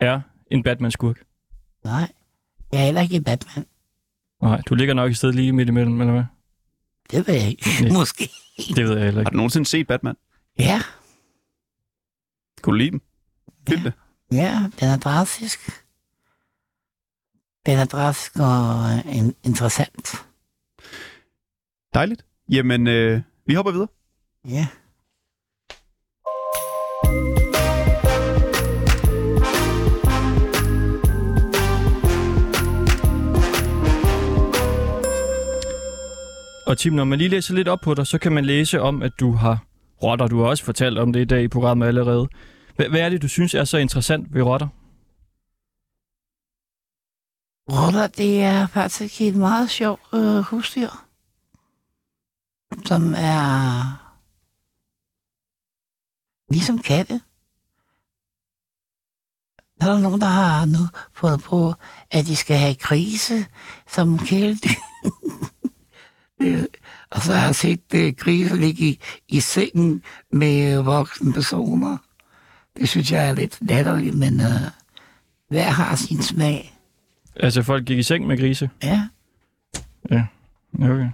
er en Batman-skurk. nej. Jeg er heller ikke en Batman. Nej, du ligger nok et sted lige midt imellem, eller hvad? Det ved jeg ikke. Nej. Måske. Det ved jeg heller Har ikke. du nogensinde set Batman? Ja, Kunne du lide den? Filmene? Ja, den er drastisk. Den er drastisk og øh, in- interessant. Dejligt. Jamen, øh, vi hopper videre. Ja. Og Tim, når man lige læser lidt op på dig, så kan man læse om, at du har rotter. Du har også fortalt om det i dag i programmet allerede. Hvad, hvad er det, du synes er så interessant ved rotter? Rotter, det er faktisk et meget sjovt øh, husdyr, som er ligesom katte. Der er nogen, der har nu fået på, at de skal have grise som kæledyr. Og så har jeg set uh, grise ligge i, i sengen med voksne personer. Det synes jeg er lidt latterligt, men uh, hver har sin smag. Altså, folk gik i seng med grise? Ja. Okay.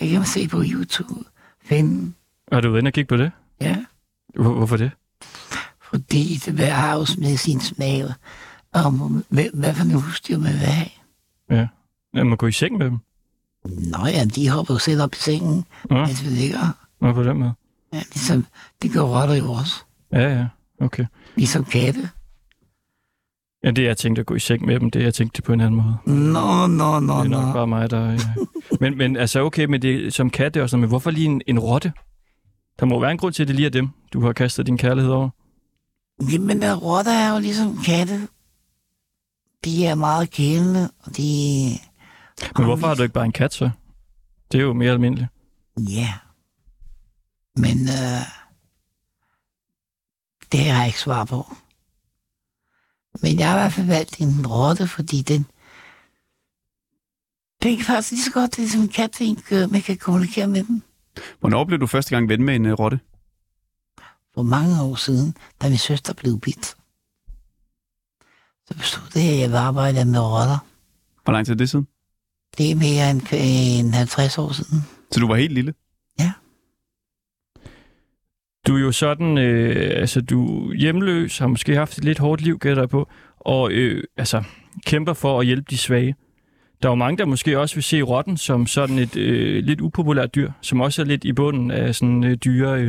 Det kan man se på YouTube. Finde. Har du været inde og kigge på det? Ja. Hvor, hvorfor det? Fordi det hver har jo med sin smag. Om hvad, hvad for en husdyr man vil have. Ja, man gå i seng med dem? Nå ja, de hopper jo selv op i sengen, Ja, mens vi ligger. ja på den måde. Ja, ligesom, det gør rotter jo også. Ja, ja. Okay. Ligesom katte. Ja, det jeg tænkte at gå i seng med dem, det jeg tænkte på en anden måde. Nå, nå, nå, Det er nok nå. bare mig, der... Ja. men, men altså, okay, men det som katte og sådan men hvorfor lige en, en rotte? Der må være en grund til, at det lige er dem, du har kastet din kærlighed over. Jamen, der rotter er jo ligesom katte. De er meget kælende, og de... Men hvorfor har du ikke bare en kat så? Det er jo mere almindeligt. Ja. Men øh, det har jeg ikke svar på. Men jeg har i hvert fald valgt en rotte, fordi den... Den kan faktisk lige så godt, det er som en kat, kan, man kan kommunikere med dem. Hvornår blev du første gang ven med en uh, rotte? For mange år siden, da min søster blev bidt. Så besluttede jeg, at jeg vil arbejde med rotter. Hvor lang tid er det siden? Det er mere end, end 50 år siden. Så du var helt lille? Du er jo sådan, øh, altså du er hjemløs, har måske haft et lidt hårdt liv, gætter jeg på, og øh, altså kæmper for at hjælpe de svage. Der er jo mange, der måske også vil se rotten som sådan et øh, lidt upopulært dyr, som også er lidt i bunden af sådan øh, dyre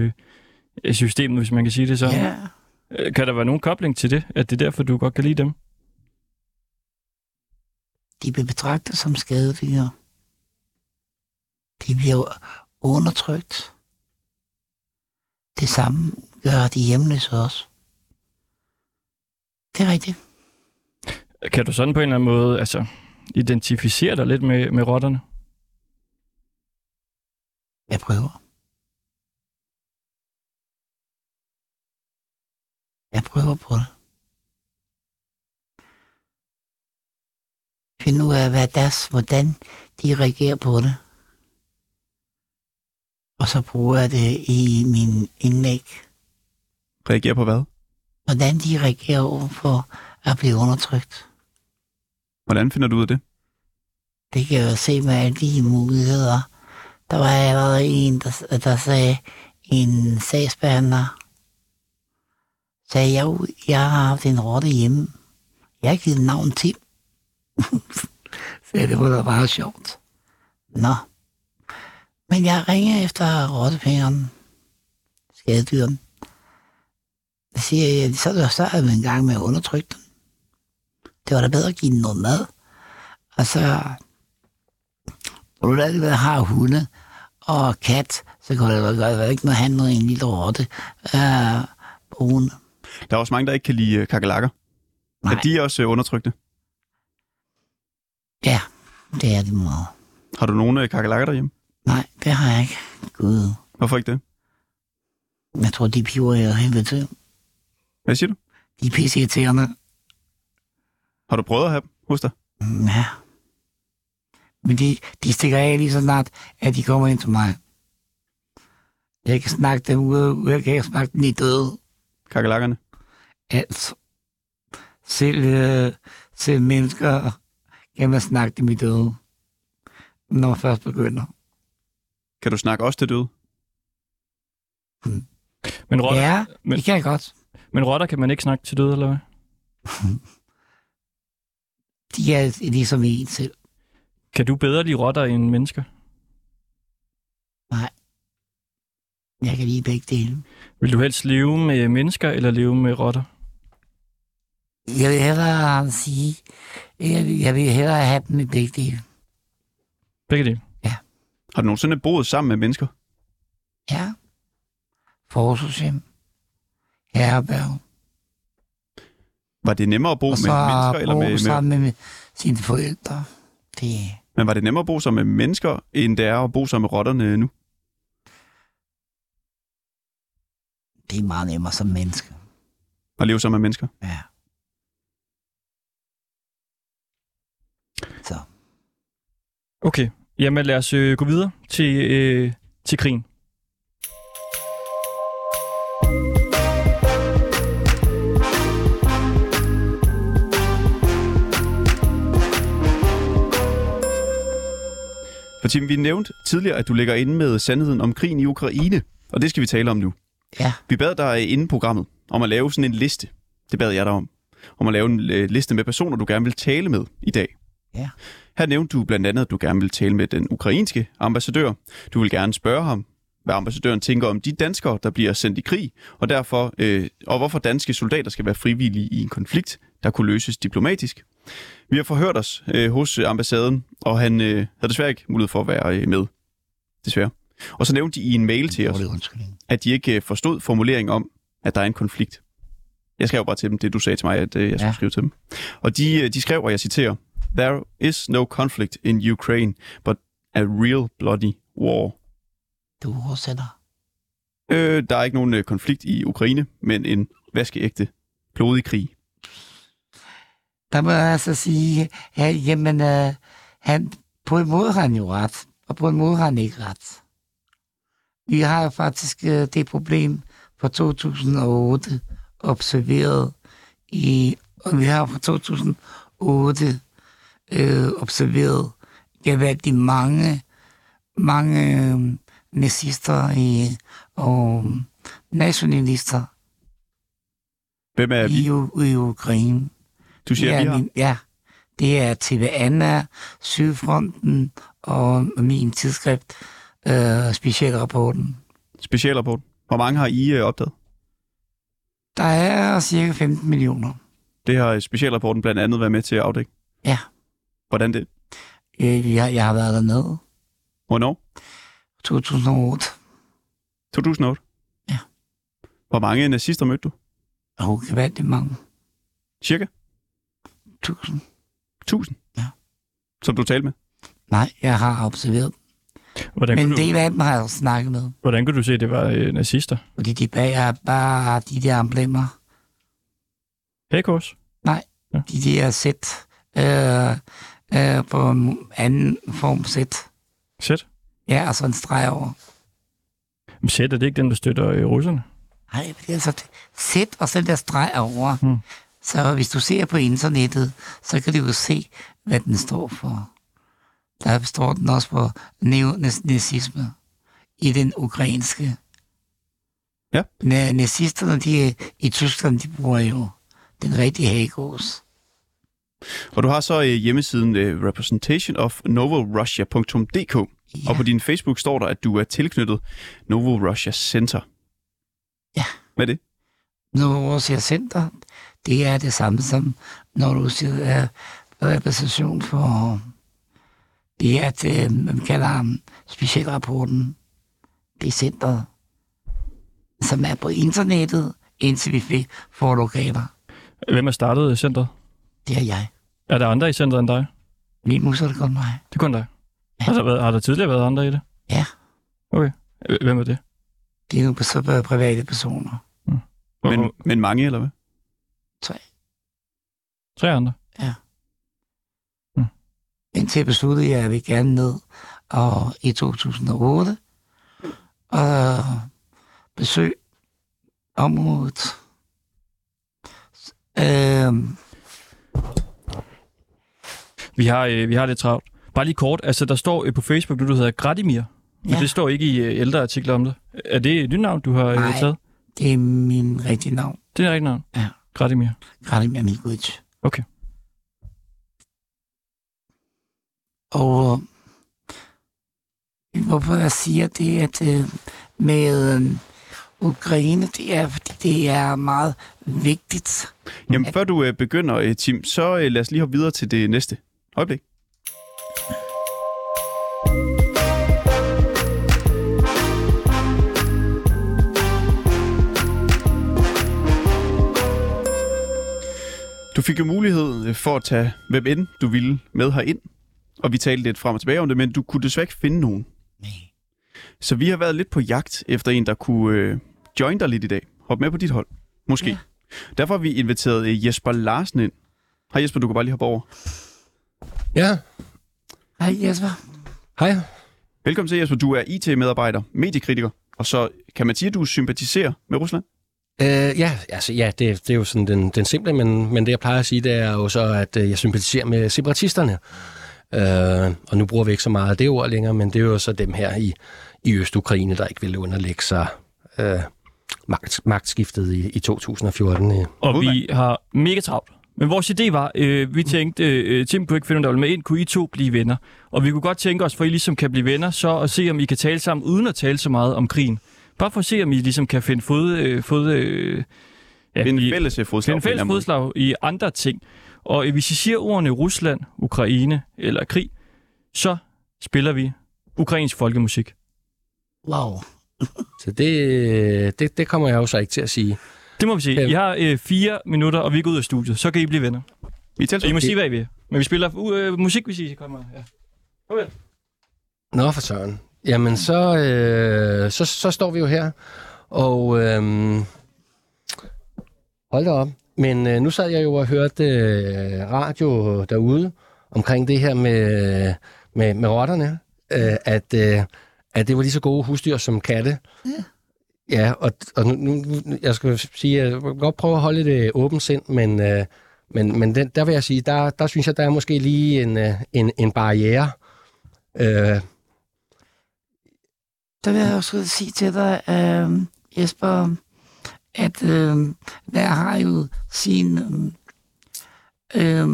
øh, systemet, hvis man kan sige det sådan. Ja. Øh, Kan der være nogen kobling til det? At det er derfor, du godt kan lide dem? De bliver betragtet som skadedyr. De bliver undertrykt. Det samme gør de hjemløse også. Det er rigtigt. Kan du sådan på en eller anden måde altså, identificere dig lidt med, med rotterne? Jeg prøver. Jeg prøver på det. Finde ud af, hvad deres, hvordan de reagerer på det. Og så bruger jeg det i min indlæg. Reagerer på hvad? Hvordan de reagerer over for at blive undertrykt. Hvordan finder du ud af det? Det kan jeg jo se med alle de muligheder. Der var allerede en, der, der sagde, en sagsbehandler, sagde jeg, jeg har haft en rotte hjemme. Jeg har givet navn Tim. så det var da bare sjovt. Nå. Men jeg ringer efter rottepengerne. Skadedyren. Så siger jeg, så er det så er vi en gang med at undertrykke dem. Det var da bedre at give dem noget mad. Og så og du altid har hunde og kat, så kan det godt være ikke noget handle en lille rotte øh, brune. Der er også mange, der ikke kan lide øh, kakelakker. Nej, Er de også øh, undertrykte? ja, det er det meget. Har du nogle øh, kakelakker derhjemme? Nej, det har jeg ikke. Gud, Hvorfor ikke det? jeg tror, de piver jeg helvede til. Hvad siger du? De er pisseirriterende. Har du prøvet at have dem hos dig? Mm, Ja. Men de, de stikker af lige så snart, at de kommer ind til mig. Jeg kan snakke dem ud, jeg kan snakke dem i døde. Kakelakkerne? Altså, selv, øh, selv mennesker kan man snakke dem i døde, når man først begynder. Kan du snakke også til døde? Men rotter, Ja, men- det kan jeg godt. men rotter kan man ikke snakke til døde, eller hvad? De er ligesom en selv. Kan du bedre lide rotter end mennesker? Jeg kan lide begge dele. Vil du helst leve med mennesker, eller leve med rotter? Jeg vil hellere sige, jeg vil, jeg vil hellere have dem i begge dele. Begge dele. Har du nogensinde boet sammen med mennesker? Ja. Forsvarshjem. Herberg. Var det nemmere at bo Og med mennesker eller med, med sammen med sine forældre. Det, Men var det nemmere at bo sammen med mennesker, end det er at bo sammen med rotterne nu? det er meget nemmere som menneske. At leve sammen med mennesker? Ja. Så. Okay. Jamen lad os øh, gå videre til, øh, til krigen. For Tim, vi nævnte tidligere, at du ligger inde med sandheden om krigen i Ukraine, og det skal vi tale om nu. Ja. Vi bad dig inden programmet om at lave sådan en liste. Det bad jeg dig om. Om at lave en øh, liste med personer, du gerne vil tale med i dag. Ja. Her nævnte du blandt andet, at du gerne vil tale med den ukrainske ambassadør. Du vil gerne spørge ham, hvad ambassadøren tænker om de danskere, der bliver sendt i krig, og derfor øh, og hvorfor danske soldater skal være frivillige i en konflikt, der kunne løses diplomatisk. Vi har forhørt os øh, hos ambassaden, og han øh, havde desværre ikke mulighed for at være øh, med. Desværre. Og så nævnte de i en mail til os, at de ikke øh, forstod formuleringen om, at der er en konflikt. Jeg skrev bare til dem det, du sagde til mig, at øh, jeg skulle Ja. skrive til dem. Og de, øh, de skrev, og jeg citerer, There is no conflict in Ukraine, but a real bloody war. Du oversætter. Øh, der er ikke nogen øh, konflikt i Ukraine, men en vaskeægte, blodig krig. Der må jeg altså sige, at jamen, øh, han, på en måde har han jo ret, og på en måde har han ikke ret. Vi har jo faktisk øh, det problem fra 2008 observeret i, og vi har fra 2008 øh, observeret gevaldigt mange, mange øh, nazister i, og nationalister Hvem er vi? i, i Ukraine. Du siger, ja, vi har. min, ja, det er TV Anna, Sydfronten og min tidsskrift, øh, specialrapporten. Specialrapport. Hvor mange har I øh, opdaget? Der er cirka 15 millioner. Det har specialrapporten blandt andet været med til at afdække. Ja. Hvordan det? Øh, Jeg, jeg har været dernede. Hvornår? 2008. 2008? Ja. Hvor mange nazister mødte du? Og gevaldigt mange. Cirka? Tusind. 1000? Ja. Som du talte med? Nej, jeg har observeret. Hvordan, Men kunne en du, af dem har jeg snakket med. hvordan kunne du se, at det var øh, nazister? Fordi de bag er bare de der emblemer. Hagekors? De der sæt. Øh, øh, på en anden form sæt. Sæt? Ja, og så en streg over. Men Sæt, er det ikke den, der støtter øh, russerne? Nej, det er altså sæt og så den der streg over. Hmm. Så hvis du ser på internettet, så kan du jo se, hvad den står for. Der står den også for neonazisme i den ukrainske. Ja. Na- Nazisterne de, i Tyskland, de bruger jo den rigtige hagos. Og du har så øh, hjemmesiden øh, representationofnovorussia.dk, Ja. og på din Facebook står der, at du er tilknyttet Novo Russia Center. Ja. Hvad er det? Når du siger center, det er det samme som, når du siger uh, repræsentation for, det er, at uh, man kalder specialrapporten, det er centret, som er på internettet, indtil vi fik få lokaler. Hvem har startet centret? Det er jeg. Er der andre i centret end dig? Lige nu så er det kun mig. Det er kun dig. Ja. Har, der været, har der tidligere været andre i det? Ja. Okay. Hvem er det? Det er nu så private personer. Men, Hvor- men mange, eller hvad? Tre. Tre andre? Indtil besluttede jeg, at jeg vil gerne ned og i 2008 og besøge området. Øhm, Vi har, øh, vi har lidt travlt. Bare lige kort, altså der står øh, på Facebook, du, du hedder Gradimir, men Ja. det står ikke i øh, ældre artikler om det. Er det et nyt navn, du har øh, Nej. taget? det er min rigtige navn. Det er rigtigt navn? Ja. Gradimir. Kralimir Mikulic. Okay. Og øh, hvorfor jeg siger det, at øh, med øh, Ukraine, det er, fordi det er meget vigtigt. Jamen, før du øh, begynder, øh, Tim, så øh, lad os lige hoppe videre til det næste øjeblik. Du fik jo mulighed for at tage hvem end du ville med herind, og vi talte lidt frem og tilbage om det, men du kunne desværre ikke finde nogen. Nej. Så vi har været lidt på jagt efter en, der kunne øh, join dig lidt i dag. Hop med på dit hold. Måske. Ja. Derfor har vi inviteret øh, Jesper Larsen ind. Hej Jesper, du kan bare lige hoppe over. Ja, Hej Jesper. hej. Velkommen til Jesper. Du er IT-medarbejder, mediekritiker, og så kan man sige, at du sympatiserer med Rusland? Øh, ja, altså, ja det, det er jo sådan den, den simple, men, men det jeg plejer at sige, det er jo så, at øh, jeg sympatiserer med separatisterne. Øh, og nu bruger vi ikke så meget af det ord længere, men det er jo så dem her i, i Øst-Ukraine, der ikke vil underlægge sig øh, magt, magtskiftet i, i 2014. Øh. Og vi har mega travlt. Men vores idé var, øh, vi tænkte, øh, Tim kunne ikke finde, der ville med ind, kunne I to blive venner? Og vi kunne godt tænke os, for I ligesom kan blive venner, så at se, om I kan tale sammen, uden at tale så meget om krigen. Bare for at se, om I ligesom kan finde fod... Øh, fod øh, ja, En i- fælles fodslag. Finde fælles fodslag i andre ting. Og øh, hvis I siger ordene Rusland, Ukraine eller krig, så spiller vi ukrainsk folkemusik. Wow. Så det, det, det kommer jeg jo så ikke til at sige. Det må vi sige. Ja. I har øh, fire minutter, og vi går ud af studiet. Så kan I blive venner. Vi Og I må sige, hvad I vil. Men vi spiller uh, øh, musik, hvis I kommer. Ja. Okay. Nå for søren. Jamen, så, øh, så, så står vi jo her, og øh, hold da op. Men øh, nu sad jeg jo og hørte øh, radio derude omkring det her med, med, med rotterne, øh, at, øh, at det var lige så gode husdyr som katte. Ja. Ja, og, og nu, nu, jeg skal sige, jeg vil godt prøve at holde det åbent sind, men, øh, men, men den, der vil jeg sige, der, der synes jeg, der er måske lige en, øh, en, en barriere. Øh, Der vil jeg også sige til dig, øh, Jesper, at øh, hver har jo sin øh, øh,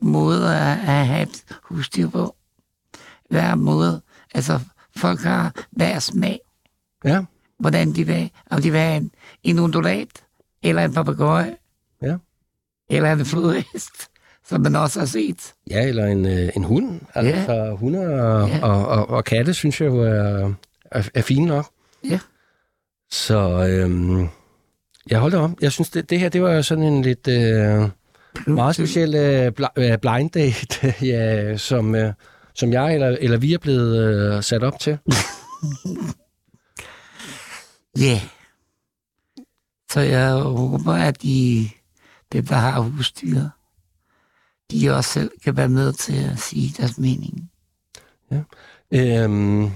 måde at, at have et husdyr på. Hver måde. Altså, folk har hver smag. ja. Hvordan de vil. Om de have en, en undulat, Eller en papegøje. Ja. Eller en flodhest, som man også har set. Ja, eller en, øh, en hund. Altså, Ja. hunde og, Ja. og, og, og katte, synes jeg jo er, er, er fine nok. Ja. Så øhm, jeg holder om. Jeg synes, det, det her, det var sådan en lidt øh, meget speciel øh, bl- øh, blind date, ja, som, øh, som jeg eller, eller vi er blevet øh, sat op til. Ja. Så jeg håber, at de, dem, der har husdyr, de også selv kan være med til at sige deres mening. Øhm,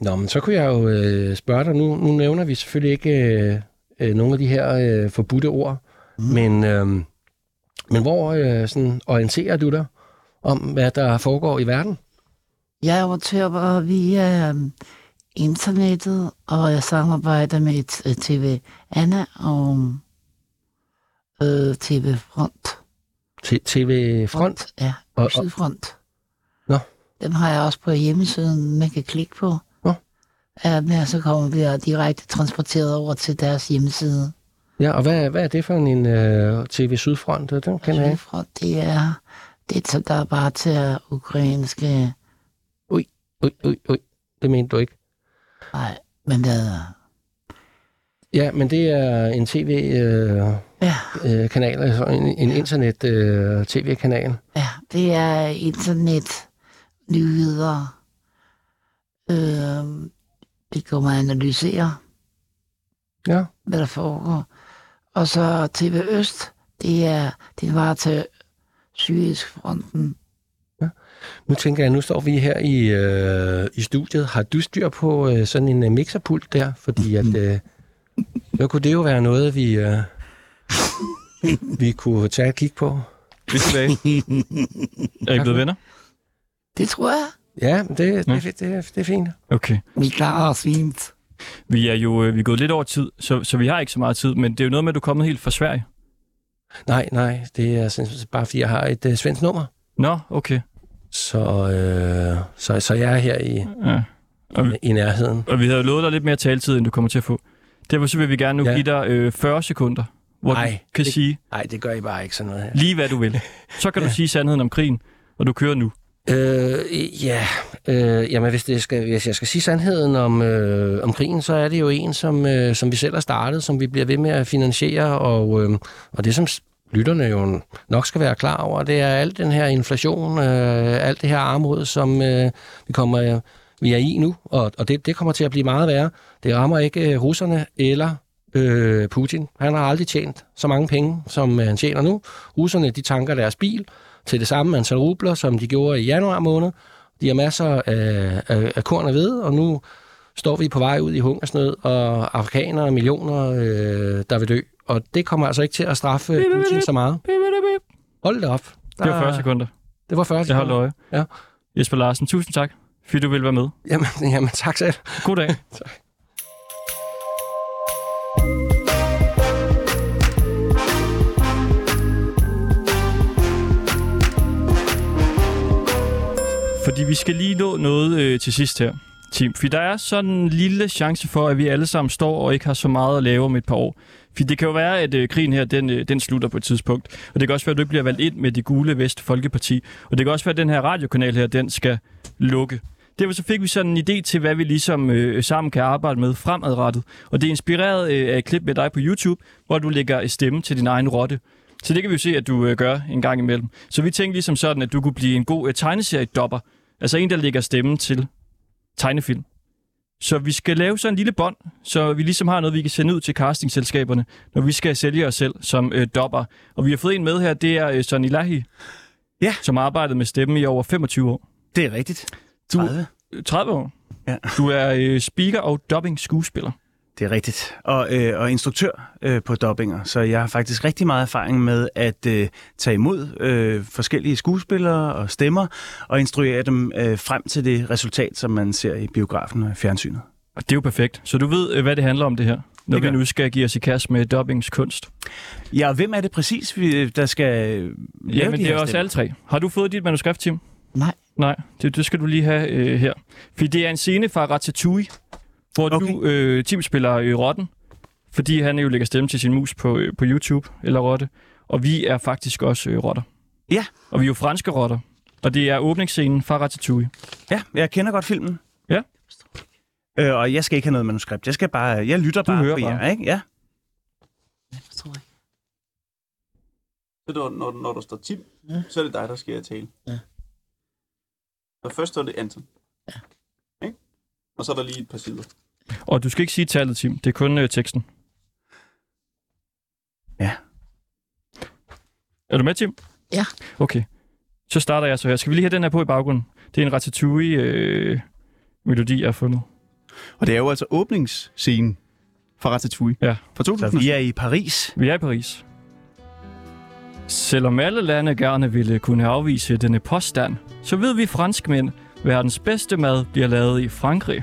nå, men så kunne jeg jo øh, spørge dig, nu, nu nævner vi selvfølgelig ikke øh, øh, nogle af de her øh, forbudte ord, mm. men, øh, men hvor øh, sådan, orienterer du dig om, hvad der foregår i verden? Jeg orienterer via øhm, internettet, og jeg samarbejder med et, øh, TV Anna og øh, TV Front. T- TV Front? Ja, Og- og, Sydfront. Nå. Dem har jeg også på hjemmesiden, man kan klikke på. Nå. Ja, men så kommer vi direkte transporteret over til deres hjemmeside. Ja, og hvad, hvad er det for en øh, TV Sydfront? Den kan jeg ikke. Sydfront, det er, det er, der er bare til ukrainske... Ui, ui, ui. Det mente du ikke. Nej, men det er... Ja, men det er en tv-kanal, Ja, øh, kanal, altså en, en internet-tv-kanal. ja, det er internet, nyheder. Øh, det kommer at analysere, ja. hvad der foregår. Og så TV Øst, det er, det var til Syrisk fronten. Nu tænker jeg, nu står vi her i, øh, i studiet. Har du styr på øh, sådan en øh, mixerpult der? Fordi at, øh, nu kunne det jo være noget, vi, øh, vi kunne tage et kig på. Vi er tilbage. Er I blevet venner? Det tror jeg. Ja, men det, Nå. det, det, det, det er fint. Okay. Vi klarer os fint. Vi er jo øh, vi er gået lidt over tid, så, så vi har ikke så meget tid, men det er jo noget med, at du er kommet helt fra Sverige. Nej, nej, det er sådan, bare fordi, jeg har et øh, svensk nummer. Nå, okay. Så, øh, så, så jeg er her i, Ja. Og, i, i nærheden. og vi havde lovet dig lidt mere taletid, end du kommer til at få. Derfor så vil vi gerne nu Ja. ja. give dig øh, 40 sekunder, hvor Ej, du kan det- sige Nej, det gør I bare ikke sådan noget her. lige, hvad du vil. Så kan du sige sandheden om krigen, og du kører nu. Øh, ja, øh, jamen hvis, det skal, hvis jeg skal sige sandheden om, øh, om krigen, så er det jo en, som, øh, som vi selv har startet, som vi bliver ved med at finansiere, og, øh, og det som lytterne jo nok skal være klar over, det er alt den her inflation, øh, alt det her armod, som øh, vi kommer øh, vi er i nu, og, og det, det kommer til at blive meget værre. Det rammer ikke øh, russerne eller øh, Putin. Han har aldrig tjent så mange penge, som øh, han tjener nu. Russerne, de tanker deres bil til det samme antal rubler, som de gjorde i januar måned. De har masser af, af, af korn og ved, og nu står vi på vej ud i hungersnød, og afrikanere millioner, øh, der vil dø. Og det kommer altså ikke til at straffe Putin så meget. Hold det op. Det var 40 sekunder. Det var 40 Jeg sekunder. holder øje. Ja. Jesper Larsen, tusind tak, fordi du vil være med. Jamen, jamen tak selv. God dag. Fordi vi skal lige nå noget øh, til sidst her, Tim. For der er sådan en lille chance for, at vi alle sammen står og ikke har så meget at lave om et par år. For det kan jo være, at øh, krigen her, den, øh, den slutter på et tidspunkt. Og det kan også være, at du ikke bliver valgt ind med de gule Vest Folkeparti. Og det kan også være, at den her radiokanal her, den skal lukke. Derfor så fik vi sådan en idé til, hvad vi ligesom øh, sammen kan arbejde med fremadrettet. Og det er inspireret øh, af et klip med dig på YouTube, hvor du lægger stemme til din egen rotte. Så det kan vi jo se, at du øh, gør en gang imellem. Så vi tænkte ligesom sådan, at du kunne blive en god øh, tegneserie-dopper. Altså en, der lægger stemmen til tegnefilm. Så vi skal lave sådan en lille bånd, så vi ligesom har noget, vi kan sende ud til castingselskaberne, når vi skal sælge os selv som øh, dopper. Og vi har fået en med her, det er øh, Sonny Lahi, Ja. som har arbejdet med stemme i over 25 år. Det er rigtigt. Du- 30. Øh, 30 år. Ja. Du er øh, speaker og dubbing skuespiller. Det er rigtigt. Og, øh, og instruktør øh, på dobbinger. Så jeg har faktisk rigtig meget erfaring med at øh, tage imod øh, forskellige skuespillere og stemmer og instruere dem øh, frem til det resultat, som man ser i biografen og fjernsynet. Og det er jo perfekt. Så du ved, øh, hvad det handler om det her, når Det vi nu skal give os i kast med dubbingskunst. Ja, og hvem er det præcis, vi, der skal lave Ja, men de det her er også stemmer? alle tre. Har du fået dit manuskript, Tim? Nej. Nej, det, det skal du lige have øh, her. For det er en scene fra Ratatouille, hvor okay. Du, øh, Tim, spiller øh, rotten. fordi han jo lægger stemme til sin mus på, øh, på YouTube, eller rotte. Og vi er faktisk også øh, rotter. Ja. Og vi er jo franske rotter. Og det er åbningsscenen fra Ratatouille. Ja, jeg kender godt filmen. Ja. Øh, og jeg skal ikke have noget manuskript. Jeg skal bare, jeg lytter bare hører på jer, bare. ikke? Ja. Jeg forstår ikke. Så når, når der står Tim, ja. så er det dig, der skal tale. Ja. Så først står det Anton. Ja. Ikke? Og så er der lige et par sider. Og du skal ikke sige tallet, Tim. Det er kun øh, teksten. Ja. Er du med, Tim? Ja. Okay. Så starter jeg så her. Skal vi lige have den her på i baggrunden? Det er en Ratatouille-melodi, jeg har fundet. Og det er jo altså åbningsscenen fra Ratatouille. Ja. Fra Så 2000. vi er i Paris. Vi er i Paris. Selvom alle lande gerne ville kunne afvise denne påstand, så ved vi franskmænd, verdens bedste mad bliver lavet i Frankrig.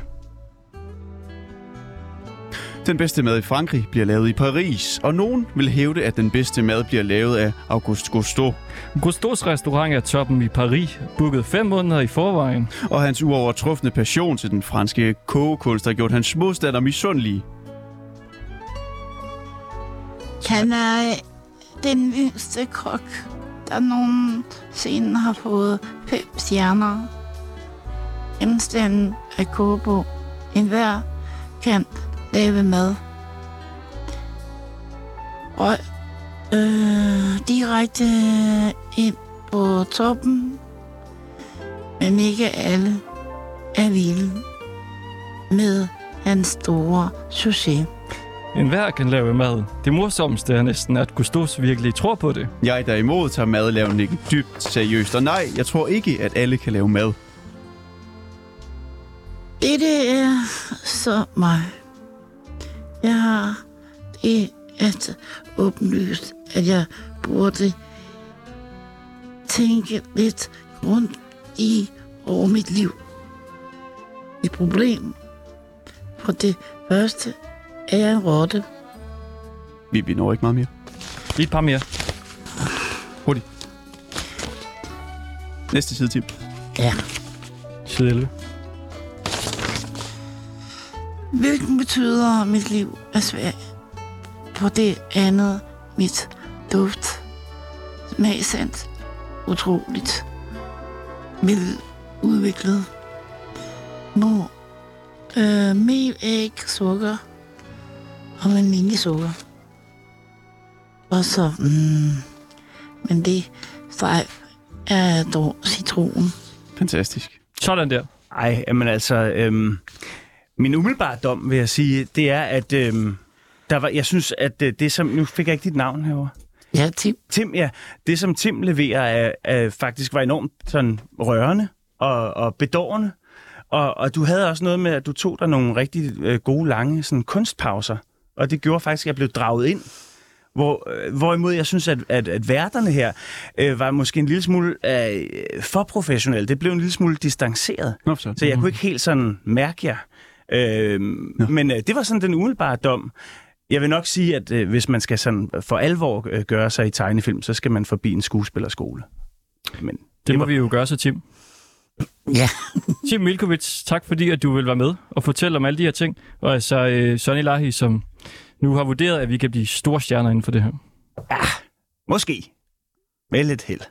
Den bedste mad i Frankrig bliver lavet i Paris, og nogen vil hævde, at den bedste mad bliver lavet af Auguste Gusteau. Gustos restaurant er toppen i Paris, booket fem måneder i forvejen. Og hans uovertrufne passion til den franske kogekunst har gjort hans modstander misundelige. Han er den yngste kok, der nogensinde har fået fem stjerner. Genstanden er kogebog. En hver kan lave mad. Og øh, direkte ind på toppen. Men ikke alle er vilde med hans store succes. En hver kan lave mad. Det morsomste er næsten, at Gustos virkelig tror på det. Jeg derimod tager madlavningen dybt seriøst, og nej, jeg tror ikke, at alle kan lave mad. Dette er så mig. Jeg har det at åbenlyst, at jeg burde tænke lidt rundt i over mit liv. Et problem. For det første er jeg en rotte. Vi, vi når ikke meget mere. Lige et par mere. Hurtigt. Næste side, Tim. Ja. Side 11. Hvilken betyder mit liv er svært. For det andet mit duft. Smagsans. Utroligt. Vel udviklet. Mor. Øh, mel, æg, sukker. Og vaniljesukker. Og så, mm, men det strejf er dog citron. Fantastisk. Sådan der. Ej, men altså, øhm, min umiddelbare dom, vil jeg sige, det er, at øhm, der var, jeg synes, at øh, det som... Nu fik jeg ikke dit navn herovre. Ja, Tim. Tim, ja. Det, som Tim leverer, er, er faktisk var enormt sådan rørende og, og bedårende. Og, og du havde også noget med, at du tog dig nogle rigtig øh, gode, lange sådan, kunstpauser. Og det gjorde faktisk, at jeg blev draget ind. Hvor, øh, hvorimod jeg synes, at, at, at værterne her øh, var måske en lille smule øh, for professionelle. Det blev en lille smule distanceret. Nå, så. Så jeg kunne ikke helt sådan mærke jer. Øh, men øh, det var sådan den umiddelbare dom. Jeg vil nok sige, at øh, hvis man skal sådan for alvor øh, gøre sig i tegnefilm, så skal man forbi en skuespillerskole. Men Det må var- vi jo gøre så, Tim. Ja. Tim Milkovic, tak fordi at du vil være med og fortælle om alle de her ting. Og altså øh, Sonny Lahi, som nu har vurderet, at vi kan blive store stjerner inden for det her. Måske. Med lidt held.